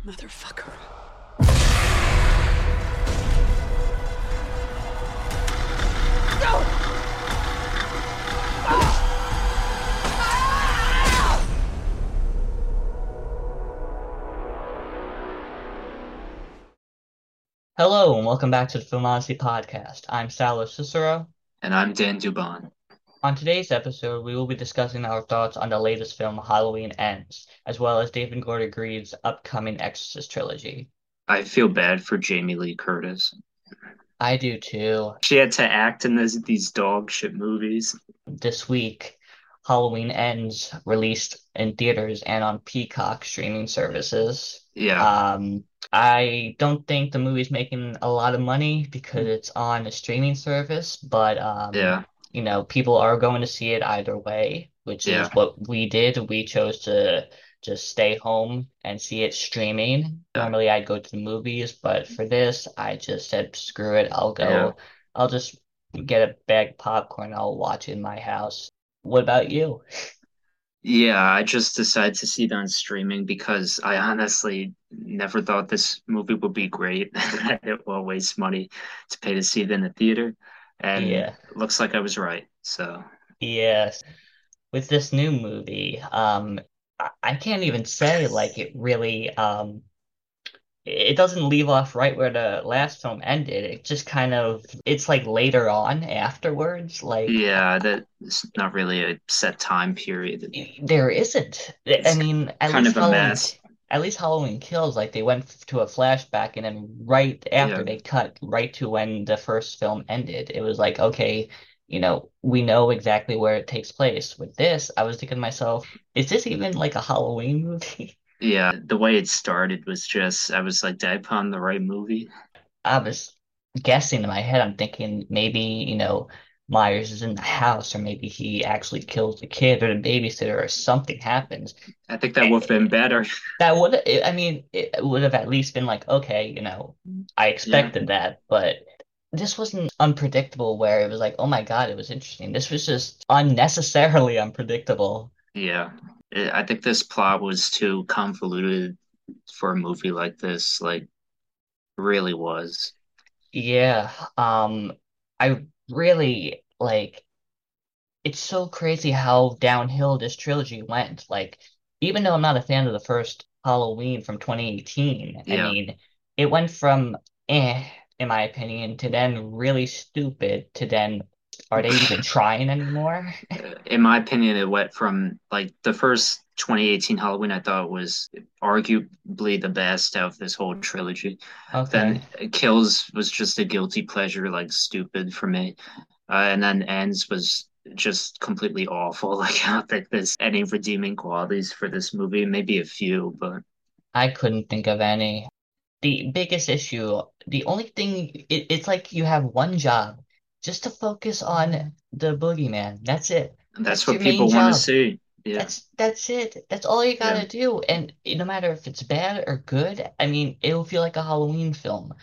Motherfucker. Hello and welcome back to the Film Odyssey podcast. I'm Salo Cicero. And I'm Dan Dubon. On today's episode, we will be discussing our thoughts on the latest film Halloween Ends, as well as David Gordon Green's upcoming Exorcist trilogy. I feel bad for Jamie Lee Curtis. I do too. She had to act in this, these dog shit movies. This week, Halloween Ends released in theaters and on Peacock streaming services. Yeah. Um, I don't think the movie's making a lot of money because it's on a streaming service, but um, Yeah. You know, people are going to see it either way, which is what we did. We chose to just stay home and see it streaming. Yeah. Normally I'd go to the movies, but for this, I just said, screw it, I'll Yeah. go. I'll just get a bag of popcorn, I'll watch in my house. What about you? Yeah, I just decided to see it on streaming because I honestly never thought this movie would be great. It will waste money to pay to see it in the theater. And Yeah. looks like I was right. So, Yes. With this new movie, um, I, can't even say like it really um it doesn't leave off right where the last film ended. It just kind of it's like later on afterwards. Like yeah, that's not really a set time period. there isn't. I mean, at kind least of a mess. At least Halloween Kills, like they went to a flashback and then right after Yeah. they cut right to when the first film ended. It was like, okay, you know, we know exactly where it takes place. With this, I was thinking to myself, is this even like a Halloween movie? Yeah, the way it started was just, I was like, did I put on the right movie? I was guessing in my head, I'm thinking maybe, you know, Myers is in the house, or maybe he actually kills the kid or the babysitter, or something happens. I think that would have been better. That would, I mean, it would have at least been like, okay, you know, I Yeah. expected that, but this wasn't unpredictable where it was like, oh my God, it was interesting. This was just unnecessarily unpredictable. Yeah. I I think this plot was too convoluted for a movie like this. Like, really was. Yeah, um, I really like it's so crazy how downhill this trilogy went. Like, even though I'm not a fan of the first Halloween from 2018, I mean, it went from eh, in my opinion, to then really stupid to then are they even trying anymore? In my opinion, it went from like the first 2018 Halloween, I thought was arguably the best of this whole trilogy. Okay. Then Kills was just a guilty pleasure, like stupid for me. Uh, and then Ends was just completely awful. Like, I don't think there's any redeeming qualities for this movie. Maybe a few, but I couldn't think of any. The biggest issue, the only thing, it, it's like you have one job, just to focus on the boogeyman. That's it. that's That's what your people want to see. Yeah, That's that's it. That's all you gotta do. And no matter if it's bad or good, I mean, it'll feel like a Halloween film.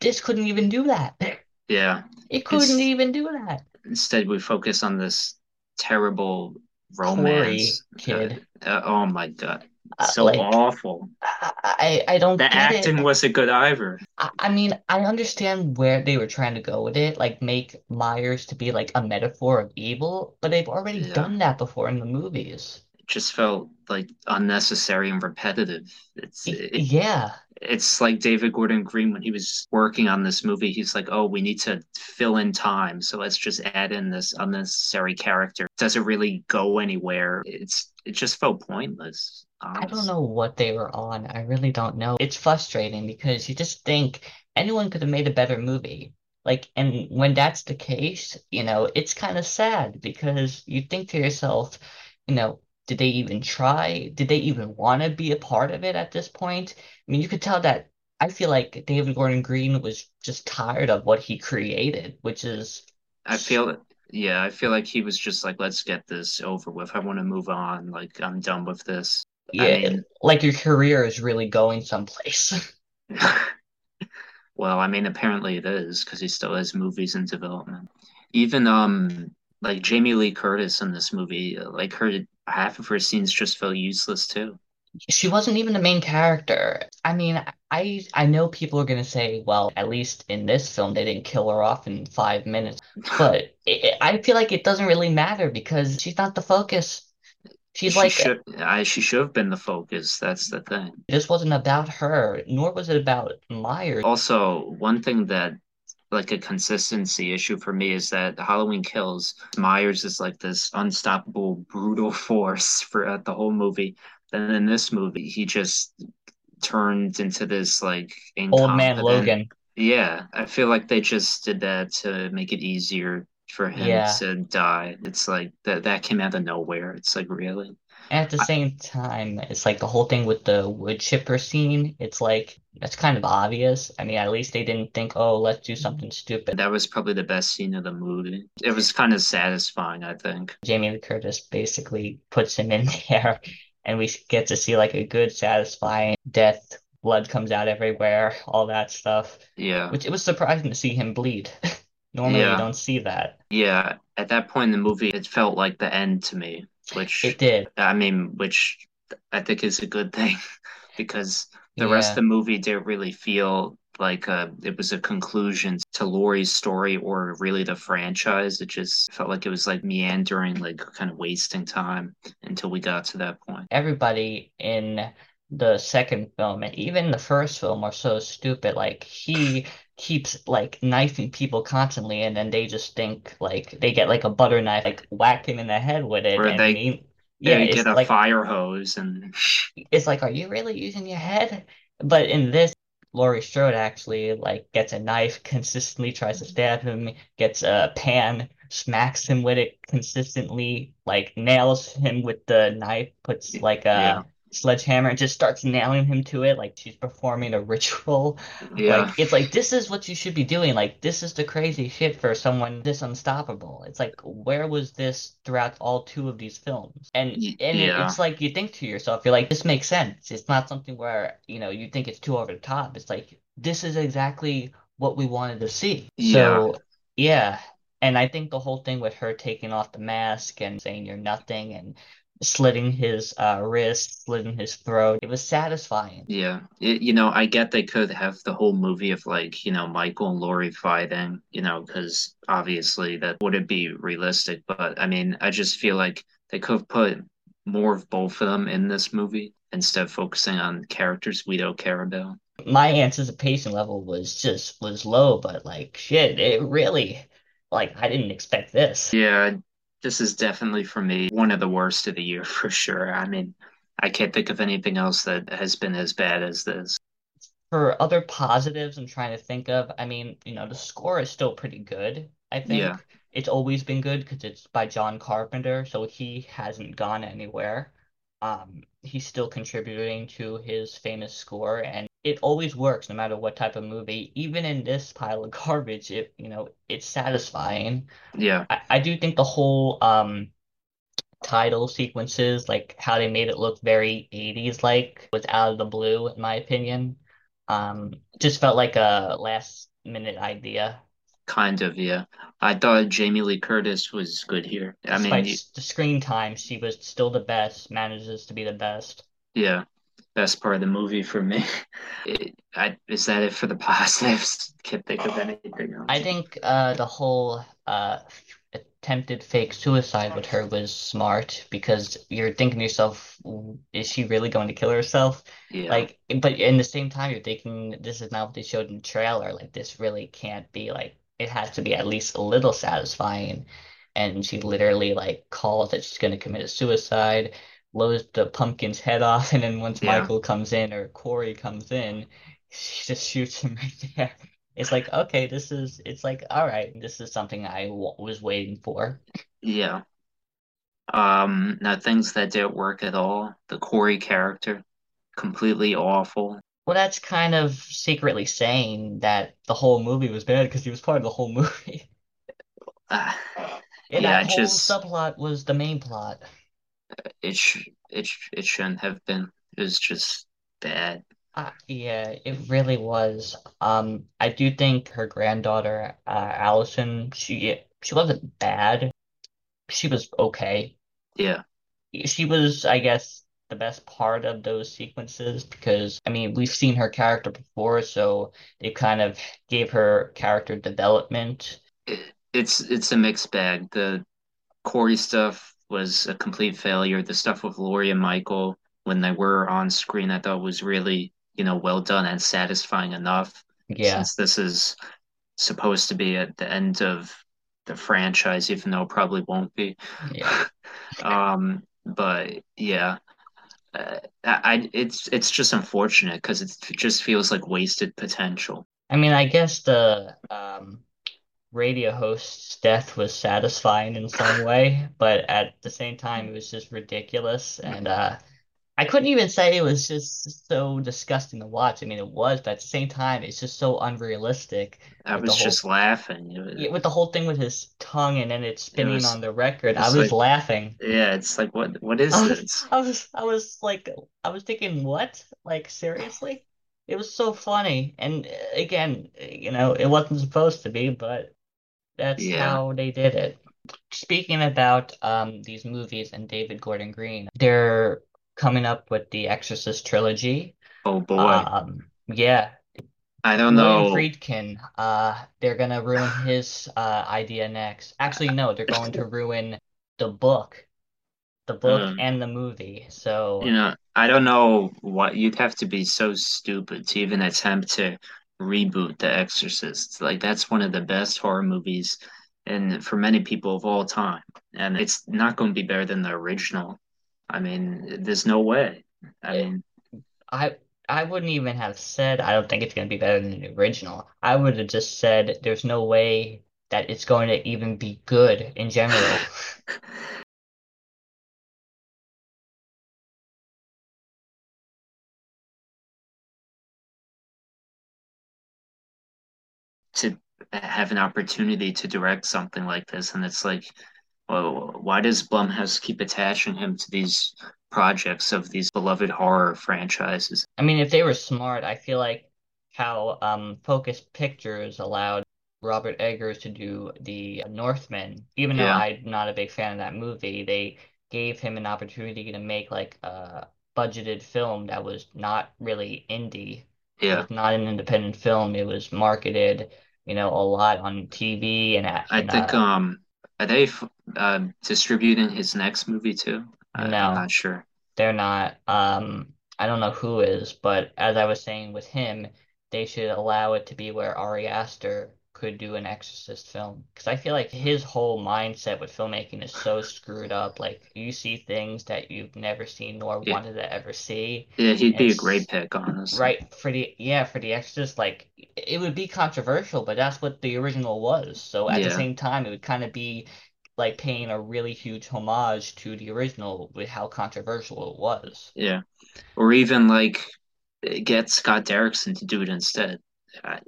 This couldn't even do that. yeah. It couldn't It's even do that. instead we focus on this terrible romance. Uh, kid, uh, oh my God, uh, Uh, so like awful. I, I don't The acting it. was a good either. I, I mean, I understand where they were trying to go with it, like make Myers to be like a metaphor of evil, but they've already Yeah. done that before in the movies. It just felt like unnecessary and repetitive. It's it, Yeah, it's like David Gordon Green when he was working on this movie, he's like, "Oh, we need to fill in time, so let's just add in this unnecessary character." Doesn't really go anywhere. It's it just felt pointless, I don't know what they were on. I really don't know. It's frustrating because you just think anyone could have made a better movie. Like, and when that's the case, you know, it's kind of sad because you think to yourself, you know, did they even try? Did they even want to be a part of it at this point? I mean, you could tell that I feel like David Gordon Green was just tired of what he created, which is, I feel it. yeah, I feel like he was just like, "Let's get this over with. I want to move on. Like I'm done with this." I yeah, mean, like your career is really going someplace. well, I mean, apparently it is because he still has movies in development. Even um, like Jamie Lee Curtis in this movie, like her half of her scenes just felt useless too. She wasn't even the main character. I mean, I I know people are gonna say, well, at least in this film they didn't kill her off in five minutes, but it, I feel like it doesn't really matter because she's not the focus. She's She like, should I she should have been the focus. That's the thing. this wasn't about her, nor was it about Myers. Also, one thing that like a consistency issue for me is that Halloween Kills Myers is like this unstoppable, brutal force throughout the whole movie. Then in this movie, he just turned into this like Old man. Logan. Yeah, I feel like they just did that to make it easier for him Yeah. to die. It's like that that came out of nowhere. It's like really. And at the I, same time, it's like the whole thing with the wood chipper scene. It's like that's kind of obvious. I mean, at least they didn't think, oh, let's do something stupid. that was probably the best scene of the movie. It was kind of satisfying, I think. Jamie Lee Curtis basically puts him in there, and we get to see like a good, satisfying death. Blood comes out everywhere, all that stuff. Yeah. Which it was surprising to see him bleed. Normally, you Yeah. don't see that. Yeah, at that point in the movie, it felt like the end to me, which It did. I mean, which I think is a good thing because the rest of the movie didn't really feel like uh it was a conclusion to Laurie's story or really the franchise. It just felt like it was like meandering, like kind of wasting time until we got to that point. everybody in the second film and even the first film are so stupid. Like he keeps like knifing people constantly, and then they just think like they get like a butter knife, like whack him in the head with it, Where and they mean, yeah, they get it's a like fire hose and it's like, are you really using your head? But in this, Laurie Strode actually like gets a knife, consistently tries to stab him, gets a pan, smacks him with it consistently, like nails him with the knife, puts like yeah, a sledgehammer and just starts nailing him to it like she's performing a ritual. yeah, Like it's like this is what you should be doing. Like this is the crazy shit for someone this unstoppable. It's like where was this throughout all two of these films? And and yeah, it's like you think to yourself, you're like, this makes sense. It's not something where, you know, you think it's too over the top. It's like this is exactly what we wanted to see. yeah. So yeah. And I think the whole thing with her taking off the mask and saying you're nothing and slitting his uh wrist, slitting his throat, it was satisfying. Yeah, it, you know, I get they could have the whole movie of like, you know, Michael and Laurie fighting, you know, because obviously that wouldn't be realistic. But I mean, I just feel like they could have put more of both of them in this movie instead of focusing on characters we don't care about. my anticipation level was just was low, but like shit, it really like I didn't expect this. Yeah, this is definitely for me one of the worst of the year for sure. I mean, I can't think of anything else that has been as bad as this. For other positives I'm trying to think of, I mean, you know, the score is still pretty good. I think Yeah, it's always been good because it's by John Carpenter, so he hasn't gone anywhere. Um, he's still contributing to his famous score, and it always works no matter what type of movie. Even in this pile of garbage, it, you know, it's satisfying. yeah, I, I do think the whole um title sequences, like how they made it look very 80s like, was out of the blue, in my opinion. Um, just felt like a last minute idea. kind of, yeah. I thought Jamie Lee Curtis was good here. I mean, Despite s- the screen time, she was still the best, manages to be the best. yeah, best part of the movie for me. It, I, is that it for the positives? Can't think of anything else. I think uh the whole uh attempted fake suicide with her was smart because you're thinking to yourself, is she really going to kill herself? Yeah, Like, but in the same time, you're thinking this is not what they showed in the trailer. Like, this really can't be like it has to be at least a little satisfying. And she literally like calls that she's going to commit a suicide, blows the pumpkin's head off, and then once yeah, Michael comes in or Corey comes in, she just shoots him right there. It's like, okay, this is, it's like, all right, this is something I w was waiting for. yeah. Um, now things that didn't work at all. The Corey character, completely awful. Well, that's kind of secretly saying that the whole movie was bad because he was part of the whole movie. Uh, And yeah, that whole just subplot was the main plot. It sh it sh it shouldn't have been. It was just bad. Uh, yeah, it really was. Um, I do think her granddaughter, uh, Allison, she she wasn't bad. She was okay. Yeah, She was, I guess, the best part of those sequences because I mean we've seen her character before, so they kind of gave her character development. It's it's a mixed bag. The Corey stuff was a complete failure. The stuff with Laurie and Michael when they were on screen, I thought was really, you know, well done and satisfying enough. Yeah, Since this is supposed to be at the end of the franchise, even though it probably won't be. yeah. Um, but yeah, uh, I it's it's just unfortunate because it just feels like wasted potential. I mean, I guess the um radio host's death was satisfying in some way, but at the same time, it was just ridiculous. And uh, I couldn't even say it was just so disgusting to watch. I mean, it was, but at the same time, it's just so unrealistic I was whole just laughing. Was, yeah, with the whole thing with his tongue and then it it spinning was on the record. I was like laughing. yeah, it's like what what is I was, this? I was, I was like, I was thinking, what? Like, seriously? It was so funny. And uh, again, you know, it wasn't supposed to be, but. That's Yeah. how they did it. Speaking about um these movies and David Gordon Green, they're coming up with the Exorcist trilogy. Oh boy. Um yeah, I don't know. William. Friedkin, uh they're gonna ruin his uh idea next. Actually, no, they're going to ruin the book, the book Uh, and the movie. So you know, I don't know what you'd have to be so stupid to even attempt to reboot The Exorcist. Like that's one of the best horror movies and for many people of all time. And it's not going to be better than the original. I mean, there's no way. I mean, I I wouldn't even have said I don't think it's gonna be better than the original. I would have just said there's no way that it's going to even be good in general. to have an opportunity to direct something like this, and it's like, well, why does Blumhouse keep attaching him to these projects of these beloved horror franchises? I mean, if they were smart, I feel like how um Focus Pictures allowed Robert Eggers to do the Northman, even though Yeah, I'm not a big fan of that movie, they gave him an opportunity to make like a budgeted film that was not really indie. It yeah. was not an independent film. It was marketed, you know, a lot on TV and I think uh um are they f- uh, distributing his next movie too? I, I'm not sure. They're not. Um, I don't know who is, but as I was saying with him, they should allow it to be where Ari Aster could do an Exorcist film. Because I feel like his whole mindset with filmmaking is so screwed up. Like you see things that you've never seen nor Yeah, wanted to ever see. yeah, he'd And be a great pick, honestly. right for the yeah, for the Exorcist, like it would be controversial, but that's what the original was. So at the same time, it would kind of be like paying a really huge homage to the original with how controversial it was. yeah. Or even like get Scott Derrickson to do it instead. I,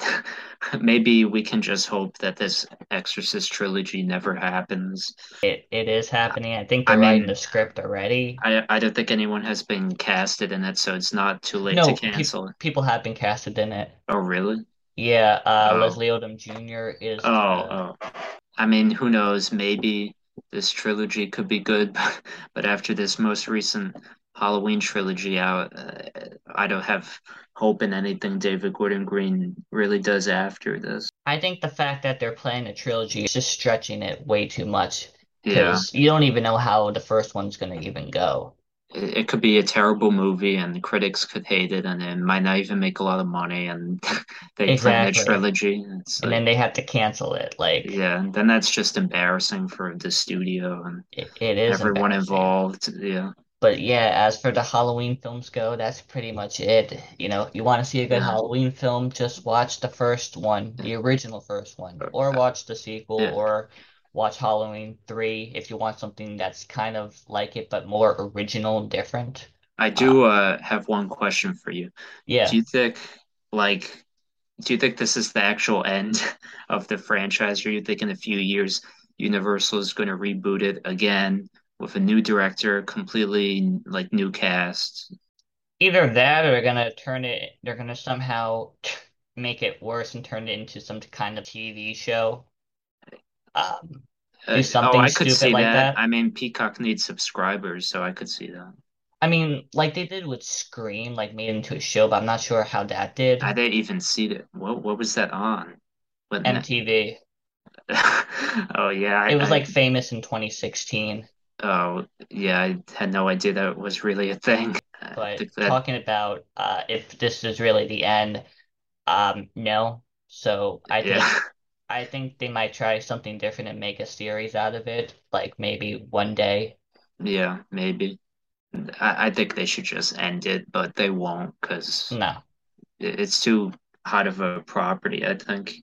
maybe we can just hope that this Exorcist trilogy never happens. It it is happening. I think I they're writing mean, the script already. I I don't think anyone has been casted in it, so it's not too late to No, pe cancel it. people have been casted in it. Oh, really? Yeah, uh, Oh, Leslie Odom Jr. is oh, oh. I mean, who knows? Maybe this trilogy could be good, but after this most recent Halloween trilogy out, uh, I don't have hope in anything David Gordon Green really does after this. I think the fact that they're playing a trilogy is just stretching it way too much Yeah, because you don't even know how the first one's gonna even go. it, it could be a terrible movie, and the critics could hate it, and it might not even make a lot of money, and they plan a Exactly. trilogy. It's And then they have to cancel it. Like yeah, then that's just embarrassing for the studio and it, it is everyone involved. Yeah, But yeah, as for the Halloween films go, that's pretty much it. You know, you want to see a good yeah, Halloween film, just watch the first one, the original first one, or watch the sequel, yeah. or watch Halloween 3 if you want something that's kind of like it but more original and different. I do uh have one question for you. Yeah. Do you think like do you think this is the actual end of the franchise, or you think in a few years Universal is going to reboot it again with a new director, completely like new cast? either that or they're gonna turn it, they're gonna somehow make it worse and turn it into some kind of TV show. Um, do Uh, oh, I could stupid see like that. that. I mean, Peacock needs subscribers, so I could see that. I mean, like they did with Scream, like made into a show, but I'm not sure how that did. I didn't even see it. What what was that on? What? MTV. Oh yeah, It was I like famous in 2016. Oh yeah, I had no idea that was really a thing. But that talking about uh, if this is really the end, um, no. So I think yeah I think they might try something different and make a series out of it, like maybe one day. yeah maybe. I, I think they should just end it, but they won't because No. it's too hot of a property, I think.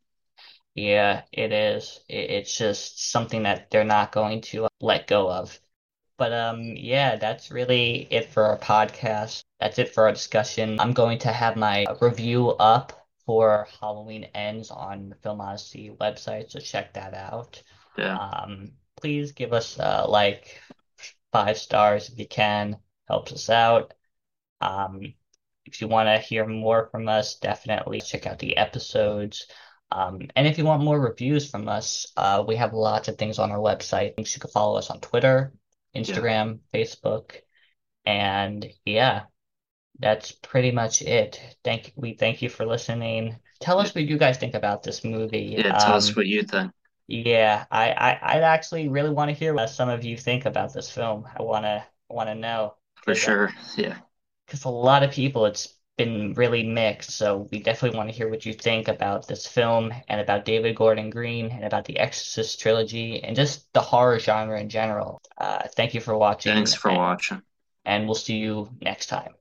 Yeah, it is. It, it's just something that they're not going to let go of. But um, yeah, that's really it for our podcast. That's it for our discussion. I'm going to have my review up for Halloween Ends on the Film Odyssey website, so check that out. Yeah, Um, please give us uh, like five stars if you can. Helps us out. Um, if you want to hear more from us, definitely check out the episodes. Um, and if you want more reviews from us, uh, we have lots of things on our website. You can follow us on Twitter, yeah, Instagram, Facebook, and yeah, that's pretty much it. Thank we thank you for listening. Tell us what you guys think about this movie. Yeah, tell us Um, what you think yeah, I, I I'd actually really want to hear what some of you think about this film. I wanna want to know for because sure. Yeah, because a lot of people it's been really mixed. So we definitely want to hear what you think about this film and about David Gordon Green and about the Exorcist trilogy and just the horror genre in general. Uh, thank you for watching, thanks for a- watching. and we'll see you next time.